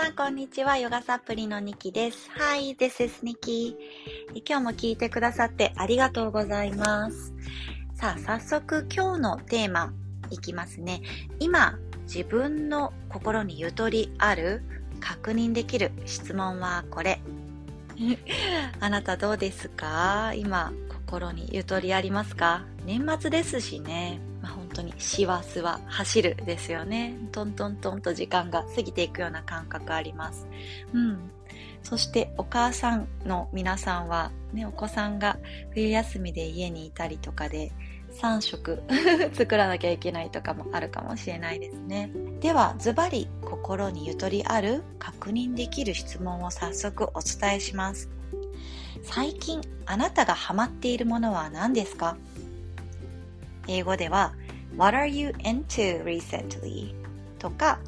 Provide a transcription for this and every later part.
さん、こんにちは。ヨガサプリのニキです。Hi, this is Niki. 今日も聞いてくださってありがとうございます。さあ、早速今日のテーマいきますね。今、自分の心にゆとりある確認できる質問はこれ。あなたどうですか？今、心にゆとりありますか？年末ですしね。本当に師走は走るですよね。トントントンと時間が過ぎていくような感覚あります。うん。そしてお母さんの皆さんは、ね、お子さんが冬休みで家にいたりとかで3食 作らなきゃいけないとかもあるかもしれないですね。では、ズバリ心にゆとりある確認できる質問を早速お伝えします。最近あなたがハマっているものは何ですか？英語では What are you into recently? とか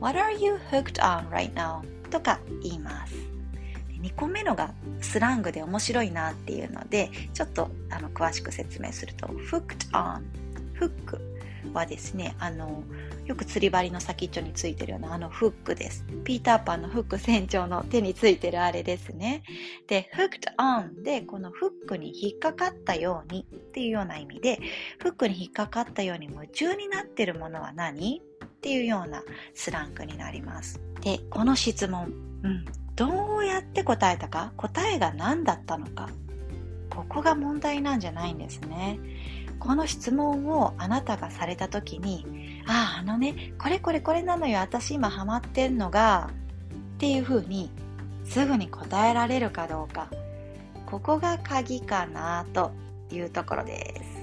What are you hooked on right now? とか言います。2個目のがスラングで面白いなっていうのでちょっとあの詳しく説明すると hooked on フックはですねあのよく釣り針の先っちょについてるようなあのフックです。ピーターパンのフック船長の手についてるあれですね。で、hooked on でこのフックに引っかかったようにっていうような意味で、フックに引っかかったように夢中になってるものは何？っていうようなスラングになります。で、この質問、うん、どうやって答えたか？答えが何だったのか？ここが問題なんじゃないんですね。この質問をあなたがされた時に、ああ、あのね、これこれこれなのよ、私今ハマってんのが、っていうふうにすぐに答えられるかどうか、ここが鍵かなというところです。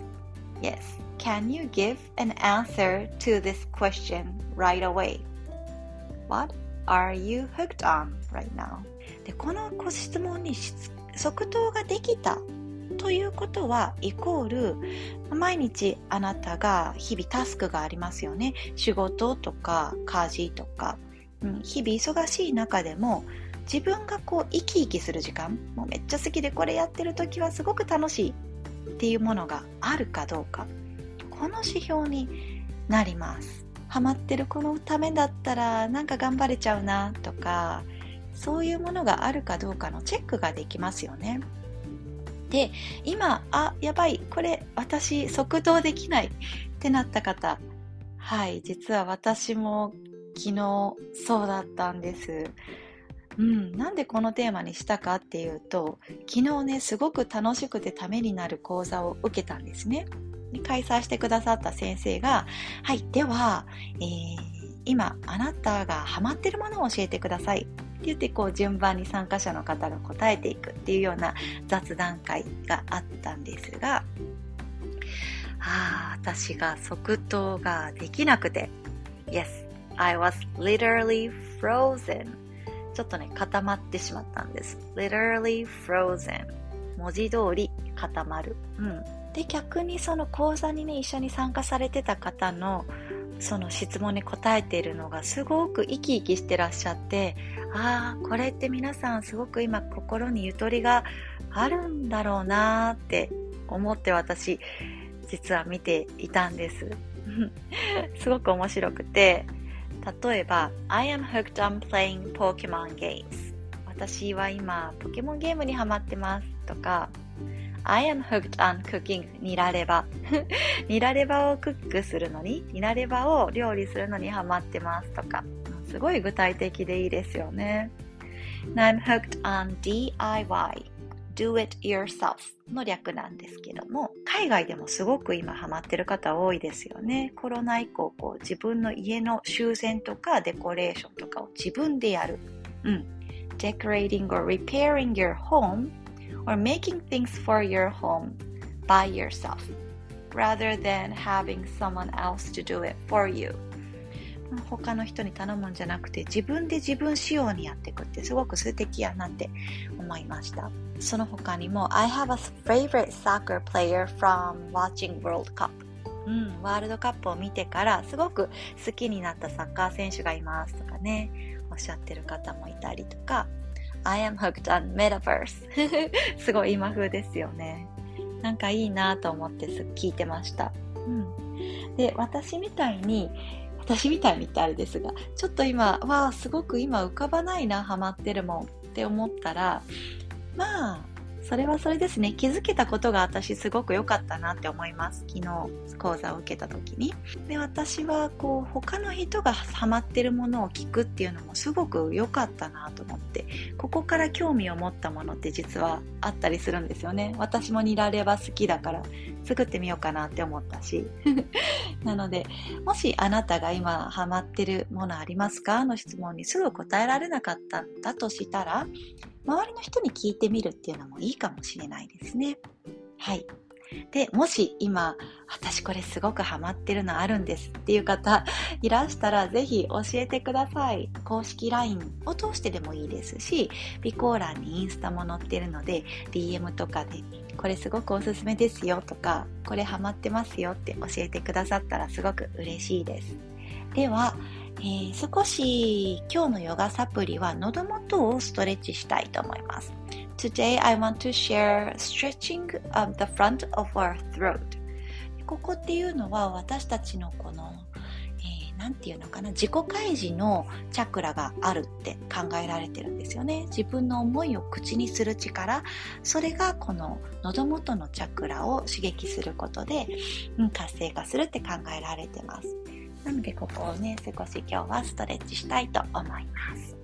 Yes, can you give an answer to this question right away? What are you hooked on right now? でこの質問に即答ができたということはイコール毎日あなたが日々タスクがありますよね。仕事とか家事とか、うん、日々忙しい中でも自分がこう生き生きする時間もうめっちゃ好きでこれやってる時はすごく楽しいっていうものがあるかどうか。この指標になります。ハマってるこのためだったらなんか頑張れちゃうなとかそういうものがあるかどうかのチェックができますよね。で、今、あ、やばい、これ私即答できないってなった方、はい、実は私も昨日そうだったんです。うん、なんでこのテーマにしたかっていうと、昨日ね、すごく楽しくてためになる講座を受けたんですね。開催してくださった先生が、はい、では、えー、今あなたがハマってるものを教えてください言ってこう順番に参加者の方が答えていくっていうような雑談会があったんですが、ああ、私が即答ができなくて、Yes, I was literally frozen. ちょっとね、固まってしまったんです。literally frozen. 文字通り固まる。うん。で、逆にその講座にね、一緒に参加されてた方のその質問に答えているのがすごく生き生きしてらっしゃってああこれって皆さんすごく今心にゆとりがあるんだろうなって思って私実は見ていたんです。すごく面白くて例えば I am hooked on playing Pokemon games 私は今ポケモンゲームにハマってますとか I am hooked on cooking ニラレバ。ニラレバをクックするのに、ニラレバを料理するのにハマってますとか、すごい具体的でいいですよね。I'm hooked on DIY do it yourself の略なんですけども、海外でもすごく今ハマってる方多いですよね。コロナ以降、こう自分の家の修繕とかデコレーションとかを自分でやる。うん。decorating or repairing your home or making things for your home by yourself rather than having someone else to do it for you 他の人に頼むんじゃなくて自分で自分仕様にやっていくってすごく素敵やなって思いましたその他にも I have a favorite soccer player from watching World Cup うん、ワールドカップを見てからすごく好きになったサッカー選手がいますとかねおっしゃってる方もいたりとか I am hooked on metaverse すごい今風ですよね。なんかいいなと思って聞いてました。うん。で、私みたいに、私みたいにってあれですが、ちょっと今、わあ、すごく今浮かばないな、ハマってるもんって思ったら、まあ、それはそれですね。気づけたことが私すごく良かったなって思います。昨日講座を受けた時に。で、私はこう他の人がハマってるものを聞くっていうのもすごく良かったなと思って、ここから興味を持ったものって実はあったりするんですよね。私もニラレバ好きだから作ってみようかなって思ったし。なので、もしあなたが今ハマってるものありますか？の質問にすぐ答えられなかったんだとしたら、周りの人に聞いてみるっていうのもいいかもしれないですね。はい。で、もし今、私これすごくハマってるのあるんですっていう方いらしたらぜひ教えてください。公式 LINE を通してでもいいですし、備考欄にインスタも載ってるので、DM とかでこれすごくおすすめですよとか、これハマってますよって教えてくださったらすごく嬉しいです。では、えー、少し今日のヨガサプリは喉元をストレッチしたいと思います。Today I want to share stretching of the front of our throat. ここっていうのは私たちのこの、えー、ていうのかな、自己開示のチャクラがあるって考えられてるんですよね。自分の思いを口にする力、それがこの喉元のチャクラを刺激することで、うん、活性化するって考えられてます。なのでここをね、少し今日はストレッチしたいと思います。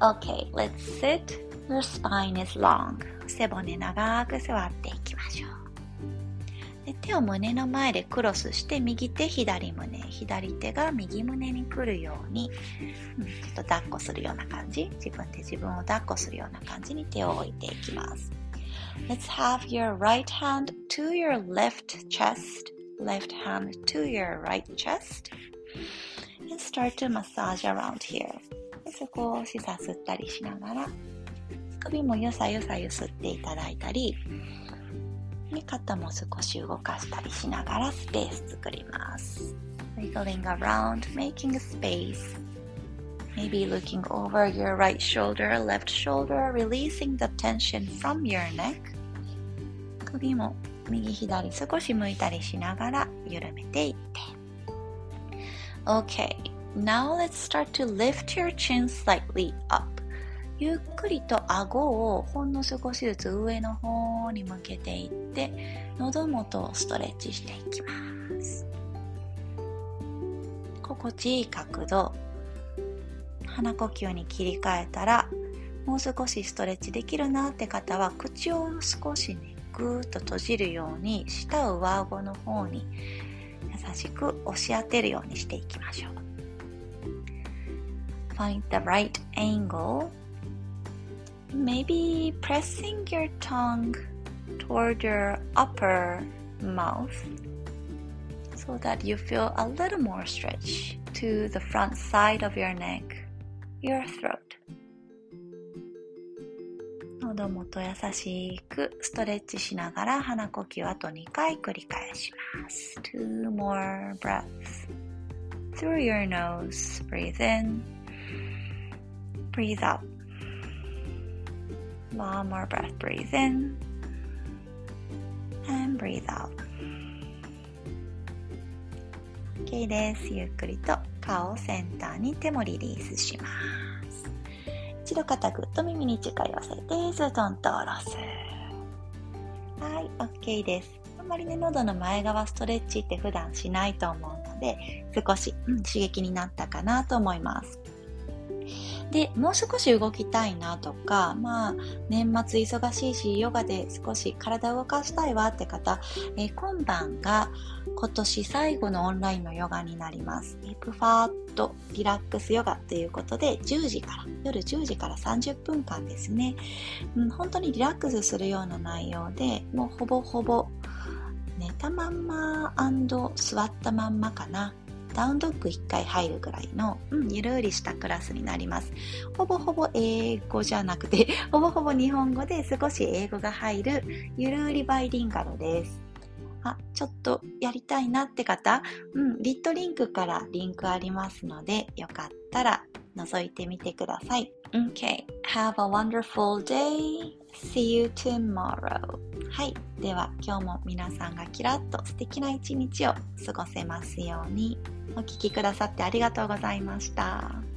OK let's sit. Your spine is long. 背骨長く座っていきましょう。で手を胸の前でクロスして右手左胸左手が右胸に来るように、うん、ちょっと抱っこするような感じ自分で自分を抱っこするような感じに手を置いていきます Let's have your right hand to your left chest left hand to your right chest and start to massage around here 少しさすったりしながら首もよさよさゆすっていただいたり肩も少し動かしたりしながらスペース作ります wiggling around making a space maybe looking over your right shoulder left shoulder releasing the tension from your neck 首も 右左少し向いたりしながら緩めていって。OK now let's start to lift your chin slightly up. ゆっくりと顎をほんの少しずつ上の方に向けていって喉元をストレッチしていきます。心地いい角度。鼻呼吸に切り替えたらもう少しストレッチできるなって方は口を少しねぐーっと閉じるように舌を上顎の方に優しく押し当てるようにしていきましょう Find the right angle maybe pressing your tongue toward your upper mouth so that you feel a little more stretch to the front side of your neck, your throat. 喉元優しくストレッチしながら鼻呼吸あと2回繰り返します。Two more breaths. Through your nose, breathe in, breathe out. One more breath, breathe in, and breathe out. OK です。ゆっくりと顔をセンターに手もリリースします。一度肩ぐっと耳に近寄せて、ストンと下ろす。はい、OK です。あんまりね、喉の前側ストレッチって普段しないと思うので、少し、うん、刺激になったかなと思います。で、もう少し動きたいなとか、まあ、年末忙しいし、ヨガで少し体を動かしたいわって方、えー、今晩が今年最後のオンラインのヨガになります。プファーッとリラックスヨガということで、10時から、夜10時から30分間ですね、うん、本当にリラックスするような内容で、もうほぼほぼ寝たまんま座ったまんまかな。ダウンドッグ1回入るぐらいの、うん、ゆるりしたクラスになります。ほぼほぼ英語じゃなくて、ほぼほぼ日本語で少し英語が入るゆるりバイリンガルです。あ、ちょっとやりたいなって方、うん、リットリンクからリンクありますので、よかったら覗いてみてください。Okay, have a wonderful day. See you tomorrow. はい。では今日も皆さんがキラッと素敵な一日を過ごせますように。お聴きくださってありがとうございました。